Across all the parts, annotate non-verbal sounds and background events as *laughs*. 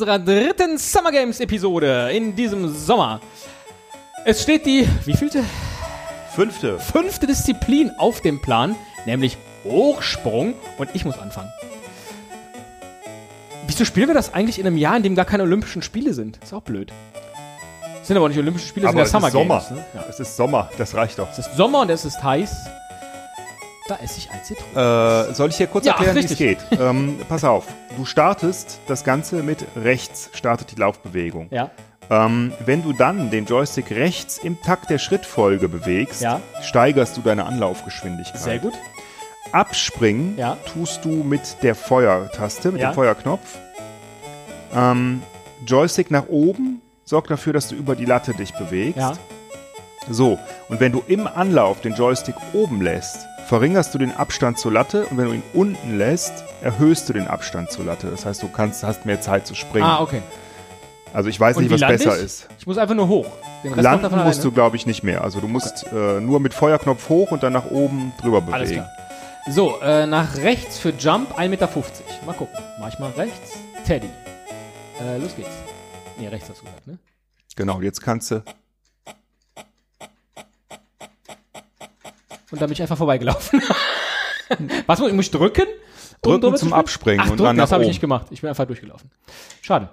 unserer dritten Summer Games Episode in diesem Sommer. Es steht die, wie vielte? Fünfte. Fünfte Disziplin auf dem Plan, nämlich Hochsprung und ich muss anfangen. Wieso spielen wir das eigentlich in einem Jahr, in dem gar keine Olympischen Spiele sind? Ist auch blöd. Sind aber nicht Olympische Spiele, Aber sind ja es Summer ist Sommer. Games. Ne? Ja. Es ist Sommer, das reicht doch. Es ist Sommer und es ist heiß. Da esse ich ein Zitronen. Äh, soll ich dir kurz Ja, erklären, wie es geht? ähm, pass auf. Du startest das Ganze mit rechts, startet die Laufbewegung. ja. Ähm, wenn du dann den Joystick rechts im Takt der Schrittfolge bewegst, Ja. steigerst du deine Anlaufgeschwindigkeit. Sehr gut. Abspringen Ja. tust du mit der Feuertaste, mit Ja. dem Feuerknopf. Ähm, Joystick nach oben sorgt dafür, dass du über die Latte dich bewegst. So, und wenn du im Anlauf den Joystick oben lässt, verringerst du den Abstand zur Latte und wenn du ihn unten lässt, erhöhst du den Abstand zur Latte. Das heißt, du kannst, hast mehr Zeit zu springen. Ah, okay. Also ich weiß Und nicht, was besser ich? ist. Ich muss einfach nur hoch. Den Rest macht Landen musst du, glaube ich, nicht mehr. Also du musst äh, nur mit Feuerknopf hoch und dann nach oben drüber bewegen. Alles klar. So, äh, nach rechts für Jump 1,50 Meter. Mal gucken. Mach ich mal rechts. Teddy. Äh, los geht's. Nee, rechts hast du gesagt, ne? Genau, jetzt kannst du. Und da bin ich einfach vorbeigelaufen. *laughs* Was muss ich? Muss ich drücken? Um Drücken zu zum springen? Abspringen Ach, und drücken, dann nach das habe ich nicht gemacht. Ich bin einfach durchgelaufen. Schade.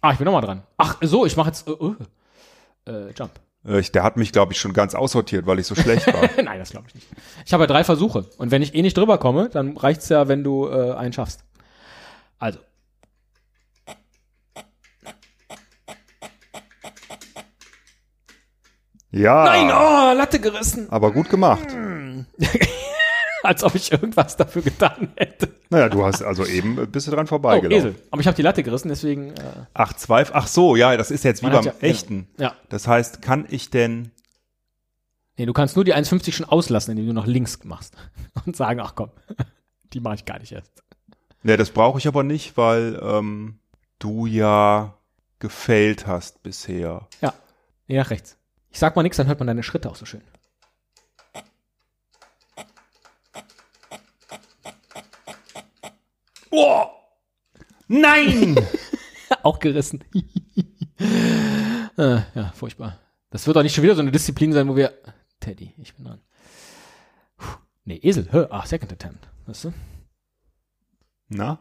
Ah, ich bin nochmal dran. Ach, so, ich mache jetzt. Äh, äh, äh, Jump. Äh, ich- der hat mich, glaube ich, schon ganz aussortiert, weil ich so schlecht war. *laughs* Nein, das glaube ich nicht. Ich habe ja drei Versuche. Und wenn ich eh nicht drüber komme, dann reicht's ja, wenn du äh, einen schaffst. Also. ja, Nein, oh, Latte gerissen. aber gut gemacht. *laughs* Als ob ich irgendwas dafür getan hätte. Naja, du hast also eben bist du dran Oh, vorbeigelaufen. Esel. Aber ich habe die Latte gerissen, deswegen. Äh, Ach, zwei, ach so, ja, das ist jetzt wie beim ja- echten. ja. Das heißt, kann ich denn, Nee, du kannst nur die 1,50 schon auslassen, indem du nach links machst. *laughs* Und sagen, ach komm, *laughs* die mache ich gar nicht erst. ne, das brauche ich aber nicht, weil ähm, du ja gefailt hast bisher. Ja. Nee, nach rechts. Ich sag mal nichts, dann hört man deine Schritte auch so schön. Oh! Nein! *laughs* auch gerissen. äh, ja, furchtbar. Das wird doch nicht schon wieder so eine Disziplin sein, wo wir. Teddy, ich bin dran. Puh. Nee, Esel. Hör. Ah, Second Attempt. Weißt du? Na?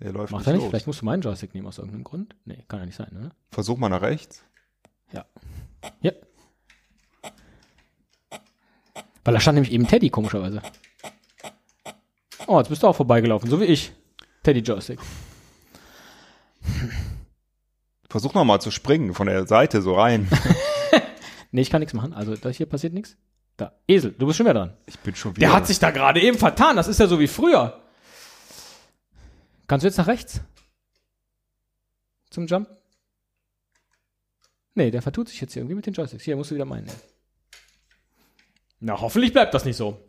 Der läuft Macht nicht er nicht? los. Vielleicht musst du meinen Joystick nehmen aus irgendeinem Grund. Nee, kann ja nicht sein, ne? Versuch mal nach rechts. Ja. Ja. Weil da stand nämlich eben Teddy, komischerweise. Oh, jetzt bist du auch vorbeigelaufen, so wie ich. Teddy Joystick. Versuch noch mal zu springen, von der Seite so rein. *laughs* Nee, ich kann nichts machen. Also, das hier passiert nichts. Da. Esel, du bist schon wieder dran. Ich bin schon wieder. Der hat sich da gerade eben vertan. Das ist ja so wie früher. Kannst du jetzt nach rechts? Zum Jump? Nee, der vertut sich jetzt hier irgendwie mit den Joysticks. Hier, musst du wieder meinen. Na, hoffentlich bleibt das nicht so.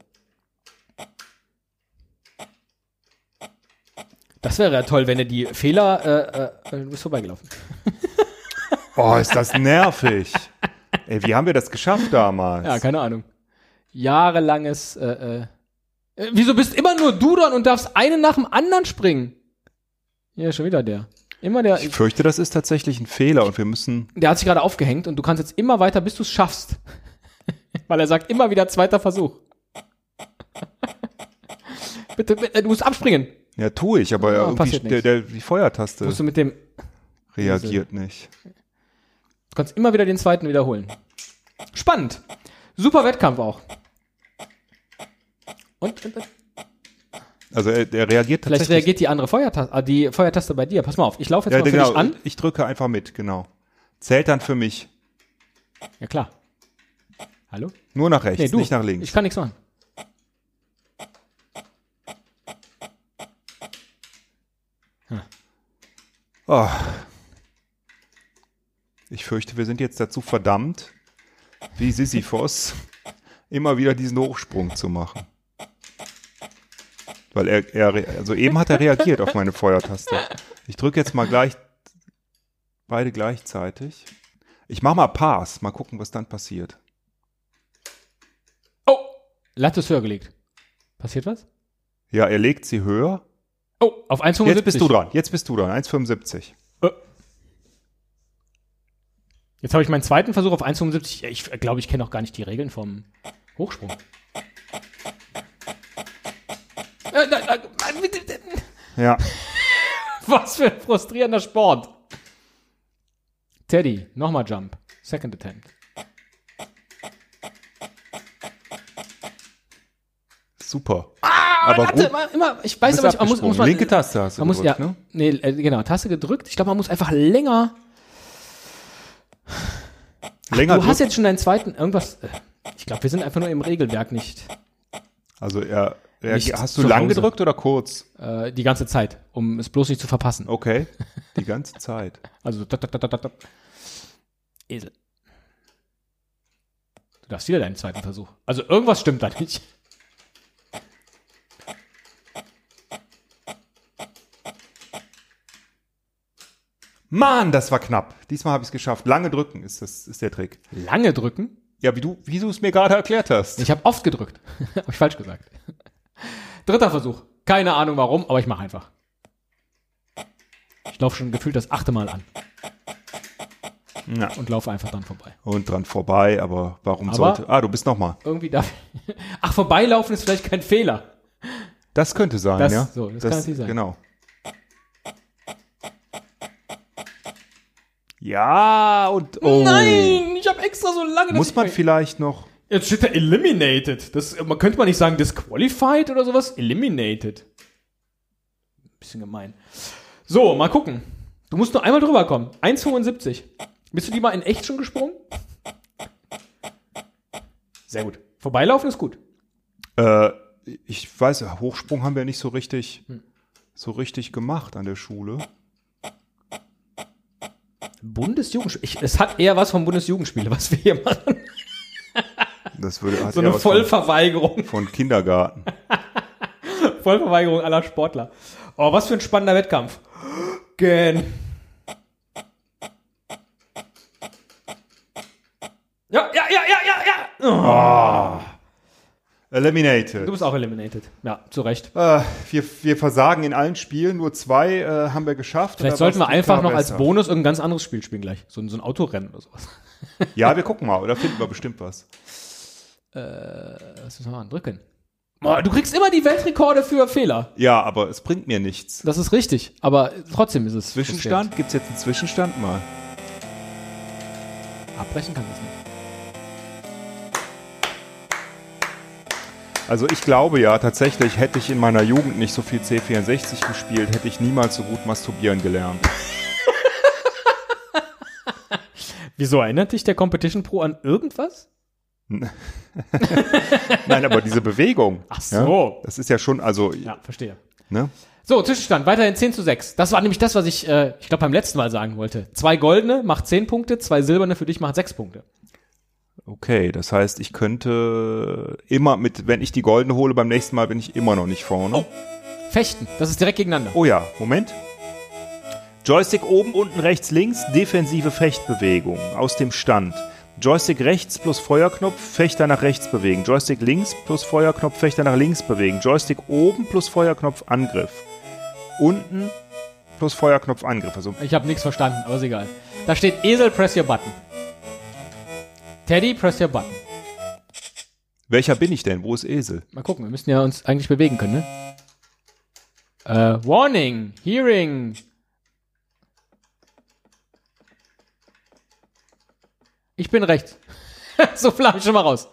Das wäre ja toll, wenn er die Fehler, äh, äh, du bist vorbeigelaufen. *laughs* Oh, ist das nervig. Ey, wie haben wir das geschafft damals? Ja, keine Ahnung. Jahrelanges, äh, äh, äh, wieso bist immer nur du dran und darfst einen nach dem anderen springen? Ja, schon wieder der. Immer der, ich fürchte, das ist tatsächlich ein Fehler und wir müssen. der hat sich gerade aufgehängt und du kannst jetzt immer weiter, bis du es schaffst. *laughs* Weil er sagt immer wieder zweiter Versuch. *laughs* bitte, bitte, du musst abspringen. Ja, tue ich, aber Ja, irgendwie passiert der, der, die Feuertaste Musst du mit dem, reagiert nicht. du kannst immer wieder den zweiten wiederholen. Spannend. Super Wettkampf auch. Und, und, und Also er, er reagiert vielleicht tatsächlich. reagiert die andere Feuertaste, ah, die Feuertaste bei dir. Pass mal auf, ich laufe jetzt ja, mal für genau. dich an. Ich drücke einfach mit, genau. Zählt dann für mich. Ja, klar. Hallo? Nur nach rechts, Nee, du. nicht nach links. Ich kann nichts machen. Oh. Ich fürchte, wir sind jetzt dazu verdammt, wie Sisyphos, immer wieder diesen Hochsprung zu machen. Weil er, er, also eben hat er reagiert auf meine Feuertaste. Ich drücke jetzt mal gleich, beide gleichzeitig. Ich mach mal Pass, mal gucken, was dann passiert. Oh! Latte ist höher gelegt. Passiert was? Ja, er legt sie höher, Oh, auf 1,75. Jetzt bist du dran. Jetzt bist du dran. 1,75. Äh. Jetzt habe ich meinen zweiten Versuch auf 1,75. Ich glaube, ich kenne auch gar nicht die Regeln vom Hochsprung. Äh. Ja. *laughs* Was für ein frustrierender Sport. Teddy, nochmal Jump. Second Attempt. Super. Ah, aber warte, gut. mal, immer, ich weiß aber nicht, man muss, muss man, Linke Taste hast du man muss, gedrückt, ja, ne? nee, äh, genau, Taste gedrückt. Ich glaube, man muss einfach länger. Länger du hast jetzt schon deinen zweiten, irgendwas, äh, ich glaube, wir sind einfach nur im Regelwerk nicht, Also er, er Nicht hast du lang Hause. gedrückt oder kurz? äh, die ganze Zeit, um es bloß nicht zu verpassen. Okay. Die ganze Zeit. *laughs* Also, dat, dat, dat. Esel. Du darfst wieder deinen zweiten Versuch. Also, irgendwas stimmt da nicht. Mann, das war knapp. Diesmal habe ich es geschafft. Lange drücken ist das ist der Trick. Lange drücken? Ja, wie du wie du es mir gerade erklärt hast. Ich habe oft gedrückt. *laughs* habe ich falsch gesagt. Dritter Versuch. Keine Ahnung warum, aber ich mache einfach. Ich laufe schon gefühlt das achte Mal an Ja. und laufe einfach dann vorbei. Und dran vorbei, aber warum Aber- sollte. Ah, du bist noch mal. Irgendwie darf *laughs* Ach, vorbeilaufen ist vielleicht kein Fehler. Das könnte sein, Das- ja. so, das kann natürlich sein. Genau. Ja, und oh. Nein, ich habe extra so lange. Muss man vielleicht noch. Jetzt steht da eliminated. Das, man könnte man nicht sagen disqualified oder sowas? Eliminated. Bisschen gemein. So, mal gucken. Du musst nur einmal drüber kommen. 1,75. Bist du die mal in echt schon gesprungen? Sehr gut. Vorbeilaufen ist gut. Äh, ich weiß, Hochsprung haben wir nicht so richtig, Hm. so richtig gemacht an der Schule. Bundesjugendspiele. Ich, es hat eher was vom Bundesjugendspiele, was wir hier machen. Das würde hat So eine was von, Vollverweigerung. von Kindergarten. *laughs* Vollverweigerung aller Sportler. Oh, was für ein spannender Wettkampf. Gen. Ja, ja, ja, ja, ja, ja. Eliminated. Du bist auch eliminated. Ja, zu Recht. Äh, wir, wir versagen in allen Spielen, nur zwei äh, haben wir geschafft. Vielleicht sollten wir einfach noch als besser. Bonus irgendein ganz anderes Spiel spielen gleich. So, ein- so ein Autorennen oder sowas. *laughs* Ja, wir gucken mal, oder finden wir bestimmt was. Was müssen wir machen? Drücken. Du kriegst immer die Weltrekorde für Fehler. Ja, aber es bringt mir nichts. Das ist richtig. Aber trotzdem ist es. Zwischenstand? Gibt's jetzt einen Zwischenstand mal? Abbrechen kann das nicht. Also ich glaube ja, tatsächlich hätte ich in meiner Jugend nicht so viel C64 gespielt, hätte ich niemals so gut masturbieren gelernt. *laughs* Wieso erinnert dich der Competition Pro an irgendwas? *laughs* Nein, aber diese Bewegung. Ach so. Ja, das ist ja schon, also, Ja, verstehe. ne? So, Zwischenstand, weiterhin 10 zu 6. Das war nämlich das, was ich, äh, ich glaube, beim letzten Mal sagen wollte. Zwei goldene macht 10 Punkte, zwei silberne für dich macht 6 Punkte. Okay, das heißt, ich könnte immer mit, wenn ich die goldene hole, beim nächsten Mal bin ich immer noch nicht vorne. Fechten, das ist direkt gegeneinander. Oh ja, Moment. Joystick oben, unten, rechts, links, defensive Fechtbewegung aus dem Stand. Joystick rechts plus Feuerknopf, Fechter nach rechts bewegen. Joystick links plus Feuerknopf, Fechter nach links bewegen. Joystick oben plus Feuerknopf, Angriff. Unten plus Feuerknopf, Angriff. Also, Ich habe nichts verstanden, aber ist egal. Da steht Esel, press your button. Teddy, press your button. welcher bin ich denn? Wo ist Esel? Mal gucken, wir müssen ja uns eigentlich bewegen können, ne? Äh, Warning, Hearing. Ich bin rechts. *laughs* so hab ich schon mal raus.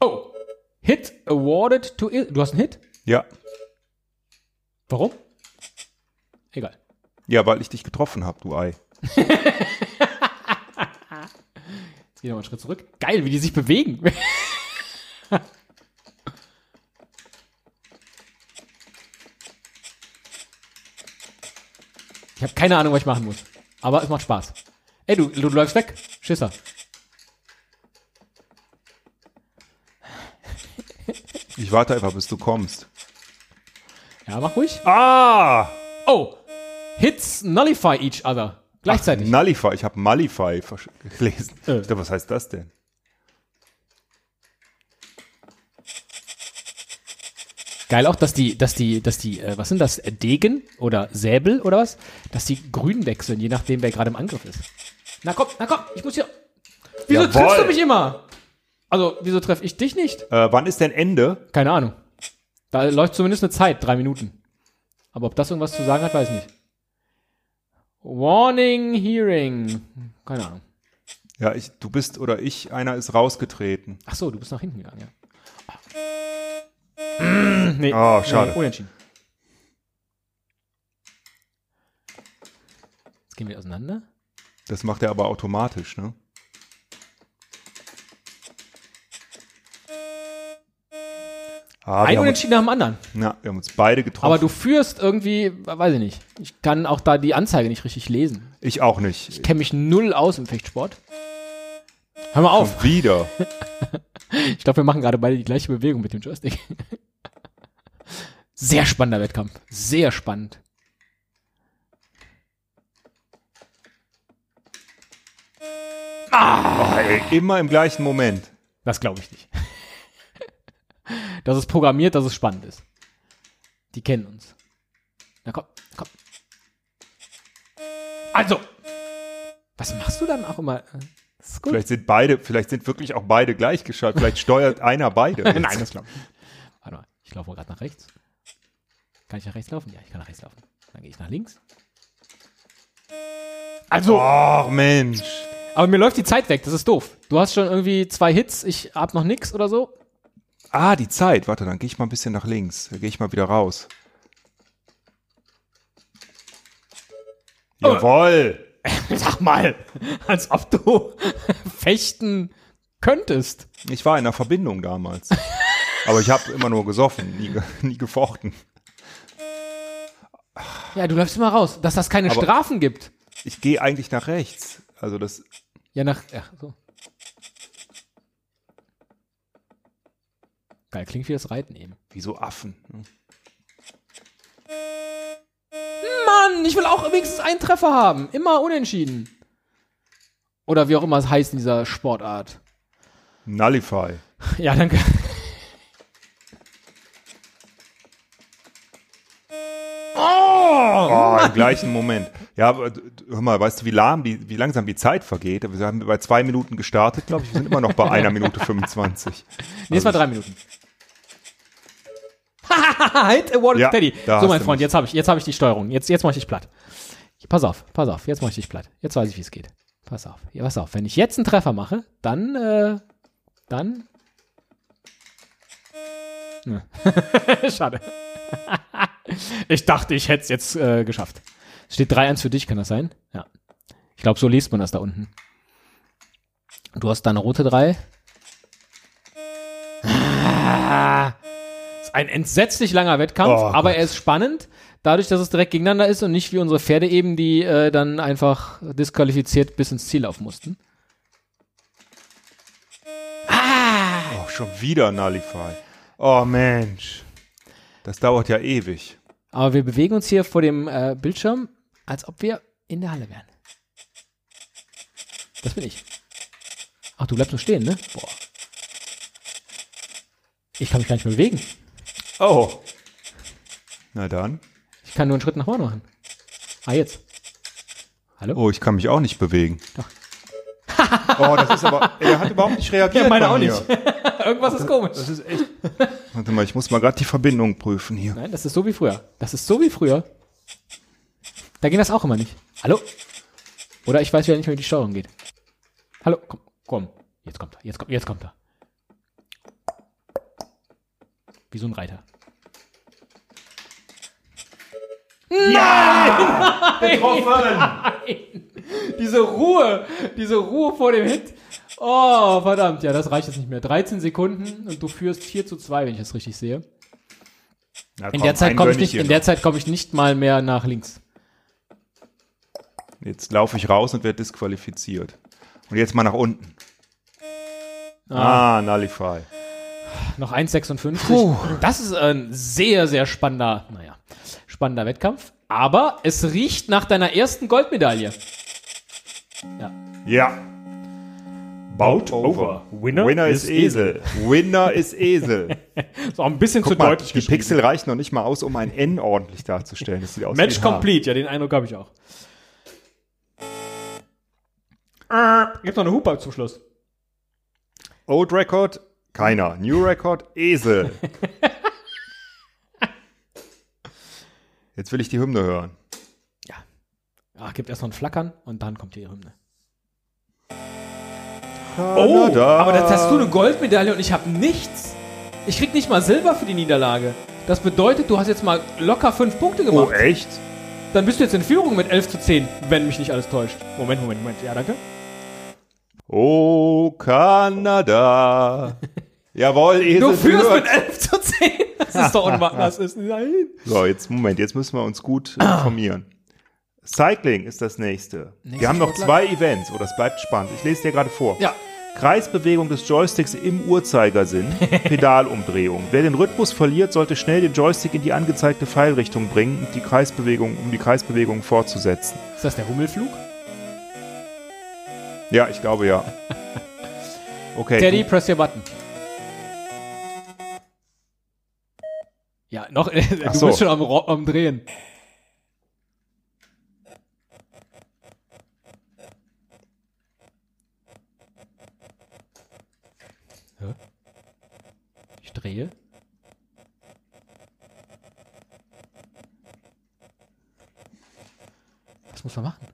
Oh. Hit awarded to... I du hast einen Hit? Ja. Warum? Egal. Ja, weil ich dich getroffen habe, du Ei. Jetzt geh noch mal einen Schritt zurück. Geil, wie die sich bewegen. ich habe keine Ahnung, was ich machen muss. Aber es macht Spaß. Ey, du, du läufst weg. Schisser. Ich warte einfach, bis du kommst. Ja, mach ruhig. Ah! Oh. Hits nullify each other. Gleichzeitig. Nullify. Ich habe Mullify gelesen. Äh. Dachte, Was heißt das denn? Geil auch, dass die, dass die, dass die, äh, was sind das, äh, Degen oder Säbel oder was? Dass die grün wechseln, je nachdem, wer gerade im Angriff ist. Na komm, na komm, ich muss hier. Wieso Jawohl. triffst du mich immer? Also, wieso treffe ich dich nicht? Äh, wann ist denn Ende? Keine Ahnung. Da läuft zumindest eine Zeit, drei Minuten. Aber ob das irgendwas zu sagen hat, weiß ich nicht. Warning Hearing. Keine Ahnung. Ja, ich, du bist oder ich, einer ist rausgetreten. Ach so, du bist nach hinten gegangen, ja. Mm, nee, Oh, schade. Nee, unentschieden. Jetzt gehen wir auseinander. Das macht er aber automatisch, ne? Ah, Ein Unentschieden nach dem anderen. ja, wir haben uns beide getroffen. Aber du führst irgendwie, weiß ich nicht. Ich kann auch da die Anzeige nicht richtig lesen. ich auch nicht. Ich kenne mich null aus im Fechtsport. Hör mal auf. Schon wieder. *laughs* Ich glaube, wir machen gerade beide die gleiche Bewegung mit dem Joystick. *laughs* Sehr spannender Wettkampf. Sehr spannend. Oh, ey, immer im gleichen Moment. Das glaube ich nicht. Das ist programmiert, dass es spannend ist. Die kennen uns. Na komm, komm. Also. Was machst du dann auch immer? Das ist gut. Vielleicht sind beide, vielleicht sind wirklich auch beide gleichgeschaltet. Vielleicht steuert *laughs* einer beide. Nein, das glaube ich. Warte mal, ich laufe gerade nach rechts. Kann ich nach rechts laufen? Ja, ich kann nach rechts laufen. Dann gehe ich nach links. Also, Ach Mensch. aber mir läuft die Zeit weg, das ist doof. Du hast schon irgendwie zwei Hits, ich hab noch nix oder so. Ah, die Zeit. Warte, dann gehe ich mal ein bisschen nach links. Dann gehe ich mal wieder raus. Oh. Jawohl. *laughs* Sag mal, als ob du *laughs* fechten könntest. Ich war in einer Verbindung damals. Aber ich habe immer nur gesoffen, nie, *laughs* nie gefochten. Ja, du läufst immer raus, dass das keine Aber- Strafen gibt. Ich gehe eigentlich nach rechts. Also das. Ja, nach. Ja, so. Geil, klingt wie das Reiten eben. Wie so Affen. ne? Mann, ich will auch wenigstens einen Treffer haben. Immer unentschieden. Oder wie auch immer es heißt in dieser Sportart. Nullify. *laughs* Ja, danke. Oh, im gleichen Moment. Ja, aber hör mal, weißt du, wie lahm die, wie langsam die Zeit vergeht? Wir haben bei zwei Minuten gestartet, glaube ich. Wir sind immer noch bei *laughs* einer Minute 25. Nee, es war drei Minuten. *laughs* Hit awarded Ja, Teddy. So, mein Freund, mich. jetzt habe ich, jetzt habe ich die Steuerung. Jetzt, jetzt mache ich dich platt. Pass auf, pass auf, jetzt mache ich dich platt. Jetzt weiß ich, wie es geht. Pass auf, ja, pass auf. Wenn ich jetzt einen Treffer mache, dann, äh, dann. *laughs* Schade. *laughs* ich dachte, ich hätte es jetzt äh, geschafft. Es steht 3-1 für dich, kann das sein? Ja. Ich glaube, so liest man das da unten. Du hast da eine rote 3. Ah, ein entsetzlich langer Wettkampf, Oh aber Gott. er ist spannend, dadurch, dass es direkt gegeneinander ist und nicht wie unsere Pferde eben, die äh, dann einfach disqualifiziert bis ins Ziel laufen mussten. Oh, schon wieder Nullify. Oh Mensch. Das dauert ja ewig. Aber wir bewegen uns hier vor dem äh, Bildschirm, als ob wir in der Halle wären. Das bin ich. Ach, du bleibst nur stehen, ne? Boah. Ich kann mich gar nicht mehr bewegen. Oh. Na dann. Ich kann nur einen Schritt nach vorne machen. Ah, jetzt. Hallo? Oh, ich kann mich auch nicht bewegen. *laughs* oh, das ist aber. Er hat überhaupt nicht reagiert. Ja, meine auch nicht. *laughs* Irgendwas ist komisch. Das ist echt. Warte mal, ich muss mal gerade die Verbindung prüfen hier. Nein, das ist so wie früher. Das ist so wie früher. Da ging das auch immer nicht. Hallo? Oder ich weiß wieder nicht wie die Steuerung geht. Hallo, komm, komm. Jetzt kommt er, jetzt kommt, jetzt kommt er. Wie so ein Reiter. Nein! Diese Ruhe, diese Ruhe vor dem Hit. Oh, verdammt, ja, das reicht jetzt nicht mehr. 13 Sekunden und du führst 4 zu 2, wenn ich das richtig sehe. Na, In komm, der Zeit komme ich nicht, in der. Zeit komme ich nicht mal mehr nach links. Jetzt laufe ich raus und werde disqualifiziert. Und jetzt mal nach unten. Ah, Nullify. Noch 1,56. Das ist ein sehr, sehr spannender, naja, spannender Wettkampf. Aber es riecht nach deiner ersten Goldmedaille. Ja. Ja. Bout over. Winner Winner is ist Esel. Winner ist Esel. *laughs* Ist auch ein bisschen Guck zu mal, deutlich die. Pixel reichen noch nicht mal aus, um ein N ordentlich darzustellen. Das sieht aus Match complete, ja, den Eindruck habe ich auch. Äh, Gibt noch eine Hupe zum Schluss. Old Record, keiner. New Record, Esel. *laughs* Jetzt will ich die Hymne hören. Ah, gibt erst noch ein Flackern und dann kommt die Hymne. Oh, aber das hast du eine Goldmedaille und ich habe nichts. Ich krieg nicht mal Silber für die Niederlage. Das bedeutet, du hast jetzt mal locker fünf Punkte gemacht. Oh, echt? Dann bist du jetzt in Führung mit 11 zu 10, wenn mich nicht alles täuscht. Moment, Moment, Moment. Ja, danke. Oh, Kanada. *laughs* Jawohl, Esel Du führst führt. mit 11 zu 10. Das ist doch unwahr. Das ist nein. So, jetzt, Moment, jetzt müssen wir uns gut informieren. Cycling ist das nächste. Nächste wir haben noch zwei Events. Oh, das bleibt spannend. Ich lese dir gerade vor. Ja. Kreisbewegung des Joysticks im Uhrzeigersinn, *laughs* Pedalumdrehung. Wer den Rhythmus verliert, sollte schnell den Joystick in die angezeigte Pfeilrichtung bringen, und die Kreisbewegung, um die Kreisbewegung fortzusetzen. Ist das der Hummelflug? Ja, ich glaube ja. *laughs* Okay. Teddy, press your button. Ja, noch, *laughs* du so. bist schon am, am Drehen. Ich drehe. Was muss man machen?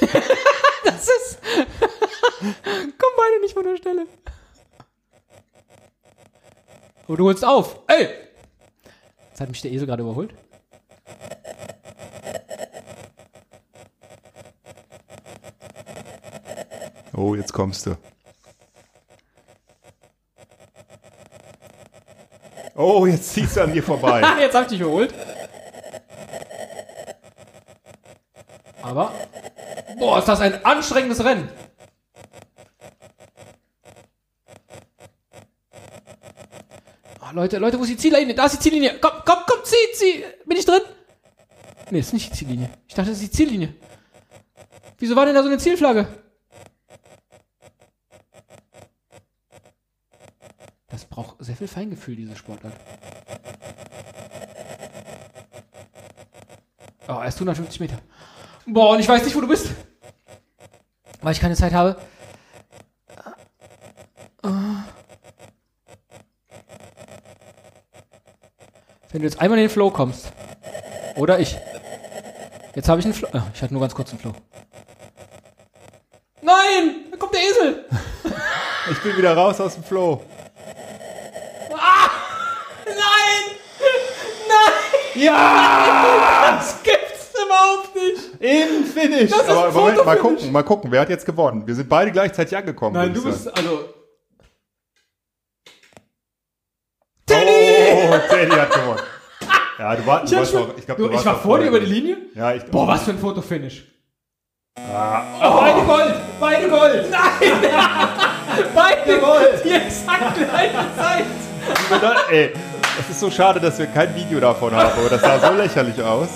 *laughs* *laughs* Das ist. Kommen beide nicht von der Stelle. Oh, du holst auf. Ey! Jetzt hat mich der Esel gerade überholt. Oh, jetzt kommst du. Oh, jetzt ziehst du an mir vorbei. *laughs* Jetzt hab ich dich überholt. Aber. Boah, ist das ein anstrengendes Rennen. Leute, Leute, wo ist die Ziellinie? Da ist die Ziellinie. Komm, komm, komm, zieh, zieh. Bin ich drin? Nee, ist nicht die Ziellinie. Ich dachte, das ist die Ziellinie. Wieso war denn da so eine Zielflagge? Das braucht sehr viel Feingefühl, diese Sportart. Oh, erst 150 Meter. Boah, und ich weiß nicht, wo du bist. Weil ich keine Zeit habe. Wenn du jetzt einmal in den Flow kommst. Oder ich. Jetzt habe ich einen Flow. Ah, ich hatte nur ganz kurz einen Flow. Nein! Da kommt der Esel! *laughs* Ich bin wieder raus aus dem Flow. Nein! Nein! Ja! Das gibt's überhaupt nicht! Im Finish. Das ist Aber Moment, mal gucken, mal gucken. Wer hat jetzt gewonnen? Wir sind beide gleichzeitig angekommen. Nein, du bist, sagen. also. Teddy hat gewonnen. Ja, du, war, du Ich, warst schon, noch, ich, glaub, du, du ich warst war noch vor dir über die Linie. Ja, ich Boah, was für ein Fotofinish. Oh, beide Gold! Beide Gold! Nein! *laughs* beide Gold! Die exakt gleiche Zeit! Ey, es ist so schade, dass wir kein Video davon haben, aber das sah so lächerlich aus.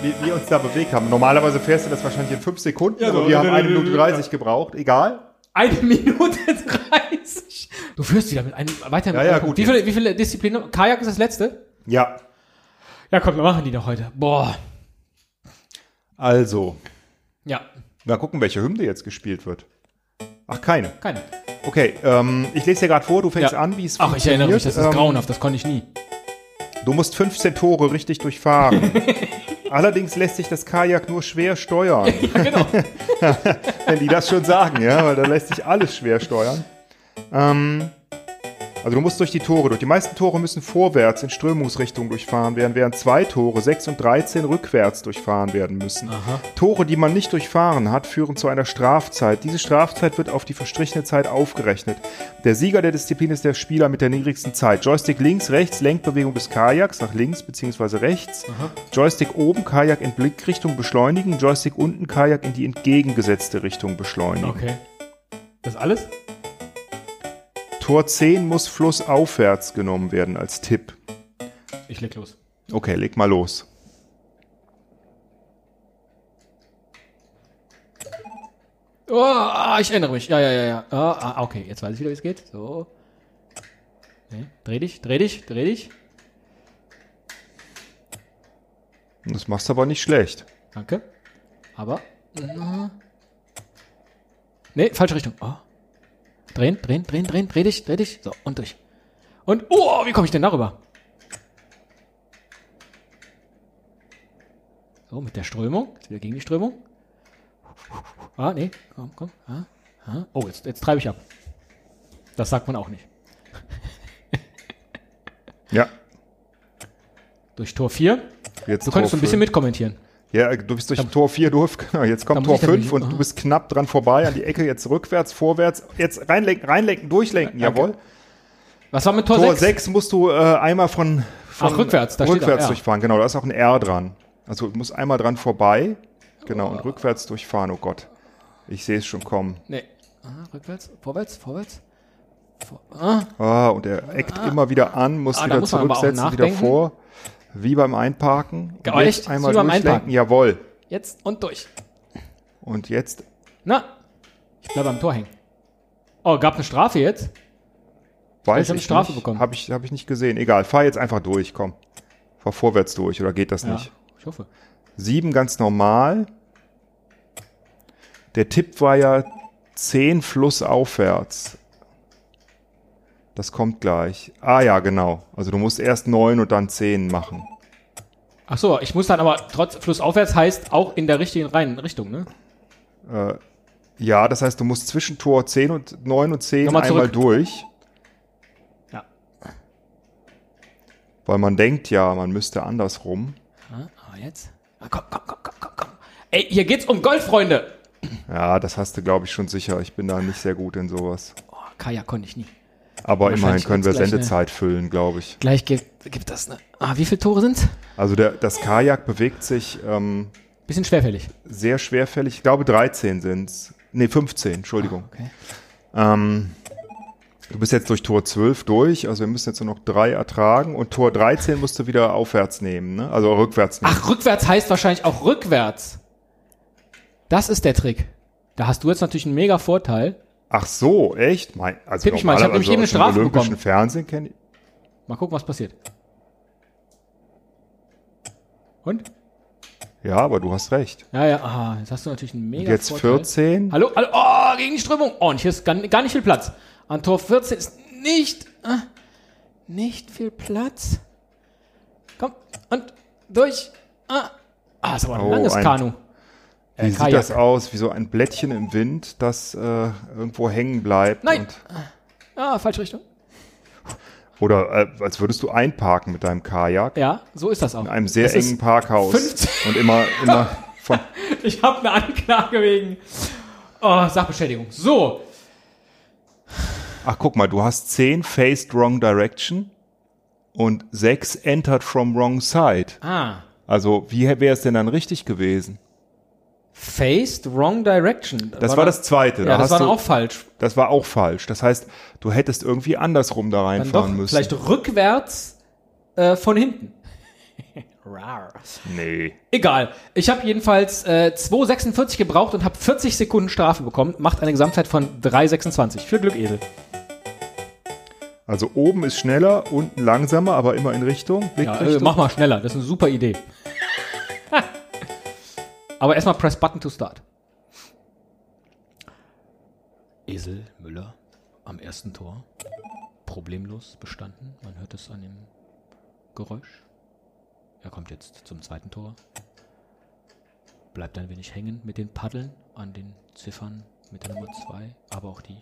Wie wir uns da bewegt haben. Normalerweise fährst du das wahrscheinlich in 5 Sekunden, Ja, so. aber wir haben 1 Minute *laughs* 30 gebraucht. Egal. Eine *laughs* Minute 30. Du führst wieder mit einem weiteren Ja, ja, gut, Wie viele, wie viele Disziplinen? Kajak ist das letzte? Ja, Ja, komm, wir machen die doch heute. Boah. also. Ja, Mal gucken, welche Hymne jetzt gespielt wird. Ach, keine. keine. Okay, ähm, ich lese dir gerade vor, du fängst Ja. an, wie es Ach, ich erinnere mich, das ist Ähm, grauenhaft, das konnte ich nie. Du musst 15 Tore richtig durchfahren. *laughs* Allerdings lässt sich das Kajak nur schwer steuern. *laughs* Ja, genau. *laughs* wenn die das schon sagen, ja, weil da lässt sich alles schwer steuern. Ähm, also du musst durch die Tore durch. Die meisten Tore müssen vorwärts in Strömungsrichtung durchfahren werden, während zwei Tore, 6 und 13, rückwärts durchfahren werden müssen. Aha. Tore, die man nicht durchfahren hat, führen zu einer Strafzeit. Diese Strafzeit wird auf die verstrichene Zeit aufgerechnet. Der Sieger der Disziplin ist der Spieler mit der niedrigsten Zeit. Joystick links, rechts, Lenkbewegung des Kajaks nach links bzw. rechts. Joystick oben, Kajak in Blickrichtung beschleunigen. Joystick unten, Kajak in die entgegengesetzte Richtung beschleunigen. Okay. Das alles? Tor 10 muss flussaufwärts genommen werden als Tipp. Ich leg los. Okay, leg mal los. Oh, ich erinnere mich. Ja, ja, ja, ja. Ah, ah, okay, jetzt weiß ich wieder, wie es geht. So. Nee, dreh dich, dreh dich, dreh dich. Das machst du aber nicht schlecht. Danke. Aber. äh, Nee, falsche Richtung. Oh. Drehen, drehen, drehen, drehen, dreh dich, dreh dich. So, und durch. Und, oh, wie komme ich denn darüber? So, mit der Strömung. Jetzt wieder gegen die Strömung. Ah, nee, komm, komm. Ah, ah. Oh, jetzt, jetzt treibe ich ab. Das sagt man auch nicht. Ja. Durch Tor 4. Jetzt Du könntest so Tor ein bisschen mitkommentieren. Ja, du bist durch Tor 4 durch. *laughs* Genau, jetzt kommt Tor ich natürlich- 5 und aha. du bist knapp dran vorbei an die Ecke, jetzt rückwärts, vorwärts. Jetzt reinlenken, reinlenken, durchlenken, Danke. jawohl. Was war mit Tor, Tor 6? 6 musst du äh, einmal von, von Ach, rückwärts, da steht rückwärts R. durchfahren. Genau, da ist auch ein R dran. Also du musst einmal dran vorbei. Genau, und rückwärts durchfahren. Oh Gott. Ich sehe es schon kommen. Nee. Ah, rückwärts, vorwärts, vorwärts. Vor ah, Ah, und er eckt immer wieder an, muss Ah, wieder muss zurücksetzen, wieder vor. Wie beim Einparken. Und Geil, jetzt echt? einmal durchlenken. Einparken. Jawohl. jetzt und durch. Und jetzt. Na, ich bleibe am Tor hängen. Oh, gab eine Strafe jetzt? Weiß Ich hab eine ich Strafe nicht. bekommen. Habe ich, hab ich nicht gesehen. Egal, fahr jetzt einfach durch, komm. Fahr vorwärts durch, oder geht das Ja, nicht? ich hoffe. Sieben ganz normal. Der Tipp war ja 10 flussaufwärts. Das kommt gleich. Ah ja, genau. Also du musst erst 9 und dann 10 machen. Ach so, ich muss dann aber trotz flussaufwärts heißt auch in der richtigen reinen Richtung, ne? Ja, das heißt, du musst zwischen Tor 10 und 9 und 10 Nochmal einmal zurück. durch. Ja. Weil man denkt ja, man müsste andersrum. Ah, aber jetzt? Ah, komm, komm, komm, komm, komm, komm. Ey, hier geht's um Gold, Freunde. Ja, das hast du, glaube ich, schon sicher. Ich bin da nicht sehr gut in sowas. Oh, Kajak konnte ich nie. Aber immerhin können wir? Sendezeit füllen, glaube ich. Gleich gibt, gibt das, ne? Ah, wie viele Tore sind's? Also der, das Kajak bewegt sich ähm, Bisschen schwerfällig. sehr schwerfällig. Ich glaube 13 sind's. Nee, 15, Entschuldigung. Okay. Ähm, du bist jetzt durch Tor 12 durch, also wir müssen jetzt nur noch drei ertragen und Tor 13 musst du wieder aufwärts nehmen, ne? also rückwärts nehmen. Ach, rückwärts heißt wahrscheinlich auch rückwärts. Das ist der Trick. Da hast du jetzt natürlich einen mega Vorteil. Ach so, echt? Mein, also Tipp ich mal, ich hab normalerweise nämlich eben eine Strafe Olympischen bekommen. Fernsehen kenne ich. Mal gucken, was passiert. Und? Ja, aber du hast recht. Ja, ja, ah, jetzt hast du natürlich einen mega Jetzt Vorteil. 14. Hallo, hallo, oh, gegen die Strömung. Oh, und hier ist gar, gar nicht viel Platz. An Tor 14 ist nicht, äh, nicht viel Platz. Komm, und durch. Ah, ah ist aber ein Oh, langes ein- Kanu. Wie Äh, sieht Kajak. das aus? Wie so ein Blättchen im Wind, das äh, irgendwo hängen bleibt. Nein. Und, Ah, falsche Richtung. oder äh, als würdest du einparken mit deinem Kajak. Ja, so ist das auch. In einem sehr ist- engen Parkhaus. 15. Und immer, immer *laughs* von. Ich habe eine Anklage wegen oh, Sachbeschädigung. So, Ach, guck mal, du hast 10 faced wrong direction und 6 entered from wrong side. ah, Also, wie wäre es denn dann richtig gewesen? Faced wrong direction. Das war das zweite. Ja, das hast war du, dann auch falsch. das war auch falsch. Das heißt, du hättest irgendwie andersrum da reinfahren müssen. vielleicht rückwärts äh, von hinten. *laughs* Rar. Nee. Egal. Ich habe jedenfalls äh, 2,46 gebraucht und habe 40 Sekunden Strafe bekommen. Macht eine Gesamtzeit von 3,26. Viel Glück, Esel. Also oben ist schneller, unten langsamer, aber immer in Richtung. Ja, äh, mach mal schneller. Das ist eine super Idee. Aber erstmal press button to start. Esel Müller am ersten Tor. Problemlos bestanden. Man hört es an dem Geräusch. Er kommt jetzt zum zweiten Tor. Bleibt ein wenig hängen mit den Paddeln an den Ziffern mit der Nummer 2. Aber auch die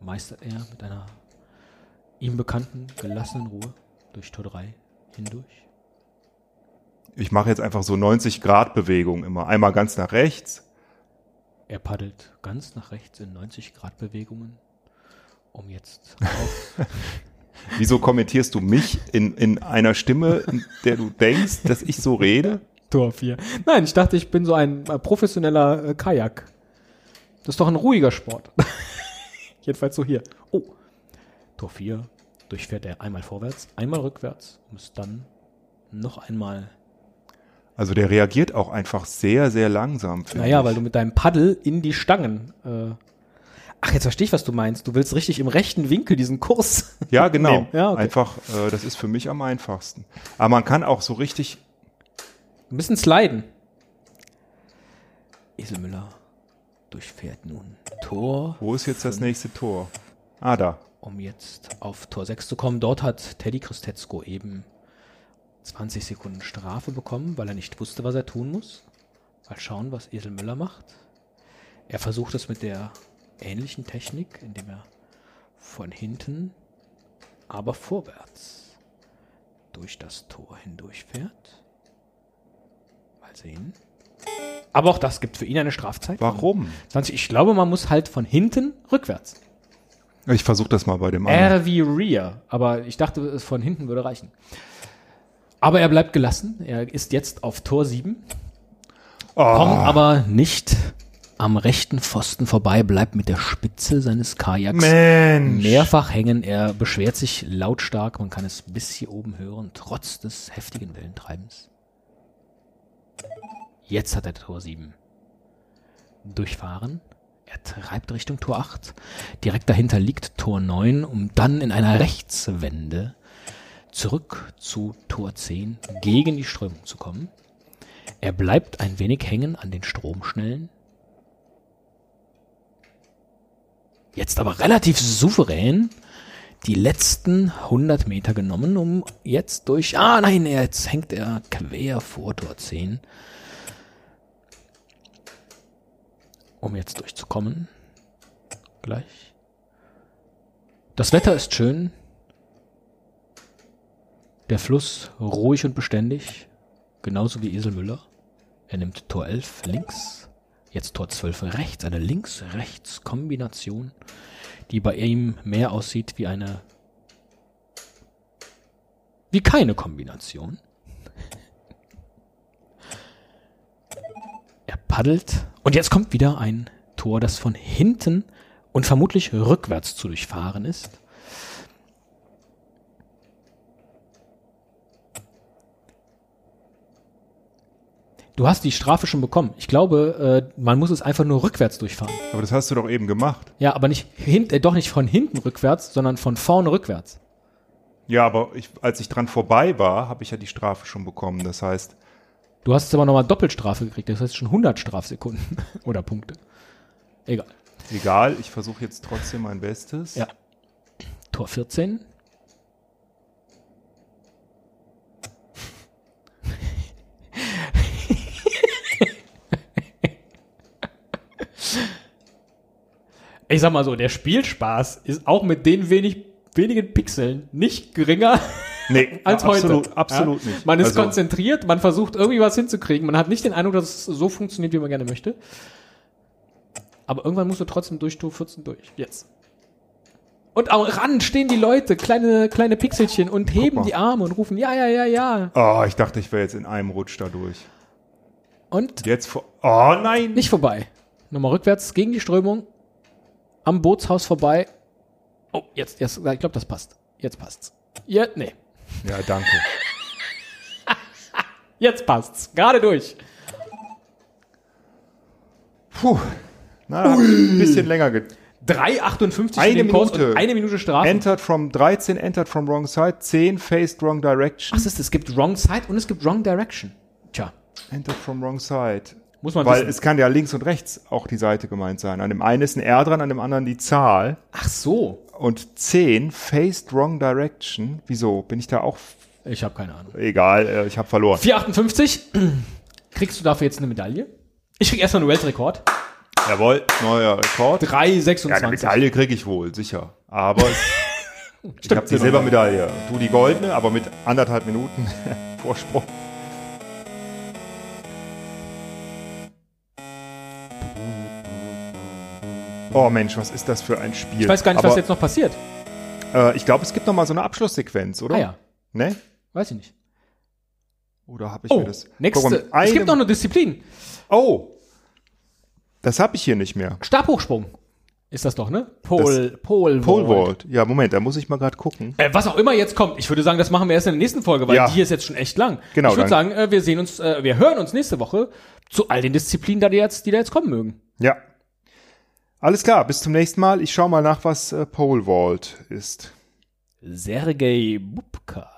meistert er mit einer ihm bekannten gelassenen Ruhe durch Tor 3 hindurch. Ich mache jetzt einfach so 90 Grad Bewegung immer. Einmal ganz nach rechts. Er paddelt ganz nach rechts in 90 Grad Bewegungen, um jetzt *laughs* auf Wieso kommentierst du mich in, in einer Stimme, in der du denkst, dass ich so rede? Tor 4. Nein, ich dachte, ich bin so ein äh, professioneller äh, Kajak. Das ist doch ein ruhiger Sport. *laughs* Jedenfalls so hier. Oh. Tor 4 durchfährt er einmal vorwärts, einmal rückwärts, um es dann noch einmal Also der reagiert auch einfach sehr, sehr langsam. Naja, ich. weil du mit deinem Paddel in die Stangen. Äh Ach, jetzt verstehe ich, was du meinst. Du willst richtig im rechten Winkel diesen Kurs. *laughs* Ja, genau. Ja, okay. Einfach, äh, das ist für mich am einfachsten. Aber man kann auch so richtig. Ein bisschen sliden. Eselmüller durchfährt nun Tor, Wo ist jetzt das nächste Tor? Ah, da. um jetzt auf Tor 6 zu kommen. Dort hat Teddy Christetzko eben 20 Sekunden Strafe bekommen, weil er nicht wusste, was er tun muss. Mal schauen, was Esel Müller macht. Er versucht es mit der ähnlichen Technik, indem er von hinten, aber vorwärts durch das Tor hindurchfährt. Mal sehen. Aber auch das gibt für ihn eine Strafzeit. Warum? 20. Ich glaube, man muss halt von hinten rückwärts. Ich versuche das mal bei dem anderen. R wie Rear. Aber ich dachte, es von hinten würde reichen. Aber er bleibt gelassen. Er ist jetzt auf Tor 7. Kommt aber nicht am rechten Pfosten vorbei, bleibt mit der Spitze seines Kajaks Mensch. mehrfach hängen. Er beschwert sich lautstark. Man kann es bis hier oben hören, trotz des heftigen Wellentreibens. Jetzt hat er Tor 7 durchfahren. Er treibt Richtung Tor 8. Direkt dahinter liegt Tor 9, um dann in einer Rechtswende zurück zu Tor 10 gegen die Strömung zu kommen. Er bleibt ein wenig hängen an den Stromschnellen. Jetzt aber relativ souverän die letzten 100 Meter genommen, um jetzt durch... Ah nein, jetzt hängt er quer vor Tor 10. Um jetzt durchzukommen. Gleich. Das Wetter ist schön. Der Fluss ruhig und beständig. Genauso wie Esel Müller. Er nimmt Tor 11 links. Jetzt Tor 12 rechts. Eine Links-Rechts-Kombination, die bei ihm mehr aussieht wie eine. wie keine Kombination. Er paddelt. Und jetzt kommt wieder ein Tor, das von hinten und vermutlich rückwärts zu durchfahren ist. Du hast die Strafe schon bekommen. Ich glaube, äh, man muss es einfach nur rückwärts durchfahren. Aber das hast du doch eben gemacht. Ja, aber nicht hin, äh, doch nicht von hinten rückwärts, sondern von vorne rückwärts. Ja, aber ich, als ich dran vorbei war, habe ich ja die Strafe schon bekommen. Das heißt, Du hast jetzt aber nochmal Doppelstrafe gekriegt. Das heißt schon 100 Strafsekunden *laughs* oder Punkte. Egal. egal, ich versuche jetzt trotzdem mein Bestes. Ja. Tor 14. Ich sag mal so, der Spielspaß ist auch mit den wenig, wenigen Pixeln nicht geringer *laughs* Nee, *laughs* als absolut, heute. absolut ja? nicht. Man ist Also, konzentriert, man versucht irgendwie was hinzukriegen. Man hat nicht den Eindruck, dass es so funktioniert, wie man gerne möchte. Aber irgendwann musst du trotzdem durch Tor 14 durch. Jetzt. Und am Rand stehen die Leute, kleine, kleine Pixelchen, und heben die Arme und rufen, ja, ja, ja, ja. Oh, ich dachte, ich wäre jetzt in einem Rutsch da durch. Und Jetzt vor. Oh nein! nicht vorbei. Nochmal rückwärts gegen die Strömung. Am Bootshaus vorbei. Oh, jetzt, jetzt, ich glaube, das passt. Jetzt passt's. Ja, nee. Ja, danke. *laughs* Jetzt passt's. Gerade durch. Puh. Na, da hab ich ein bisschen länger ge 3,58 für Eine Minute. eine Minute Strafe. Entered from 13, entered from wrong side, 10 faced wrong direction. Ach, es, ist, es gibt Wrong Side und es gibt Wrong Direction. Tja, Entered from wrong side. Muss man Weil wissen. es kann ja links und rechts auch die Seite gemeint sein. An dem einen ist ein R dran, an dem anderen die Zahl. Ach so. Und 10 faced wrong direction. Wieso? Bin ich da auch Ich habe keine Ahnung. egal? äh, Ich habe verloren. 4,58. *clears throat* Kriegst du dafür jetzt eine Medaille? Ich krieg erstmal einen Weltrekord. Jawohl, neuer Rekord. 3,26. Ja, eine Medaille kriege ich wohl, sicher. Aber *laughs* ich habe die Silbermedaille. Du die goldene, aber mit anderthalb Minuten *laughs* Vorsprung. oh Mensch, was ist das für ein Spiel? Ich weiß gar nicht, Aber, was jetzt noch passiert. Äh, ich glaube, es gibt noch mal so eine Abschlusssequenz, oder? Ah ja. Ne? Weiß ich nicht. Oder habe ich oh, mir das? Nächste. es gibt noch eine Disziplin. Oh. Das habe ich hier nicht mehr. Stabhochsprung. Ist das doch, ne? Pole, Pole, Pole Vault. Ja, Moment, da muss ich mal gerade gucken. Äh, was auch immer jetzt kommt, ich würde sagen, das machen wir erst in der nächsten Folge, weil ja. die ist jetzt schon echt lang. Genau. Ich würde sagen, äh, wir sehen uns, äh, wir hören uns nächste Woche zu all den Disziplinen, die, jetzt, die da jetzt kommen mögen. Ja, alles klar, bis zum nächsten Mal. Ich schaue mal nach, was äh, Pole Vault ist. Sergei Bubka.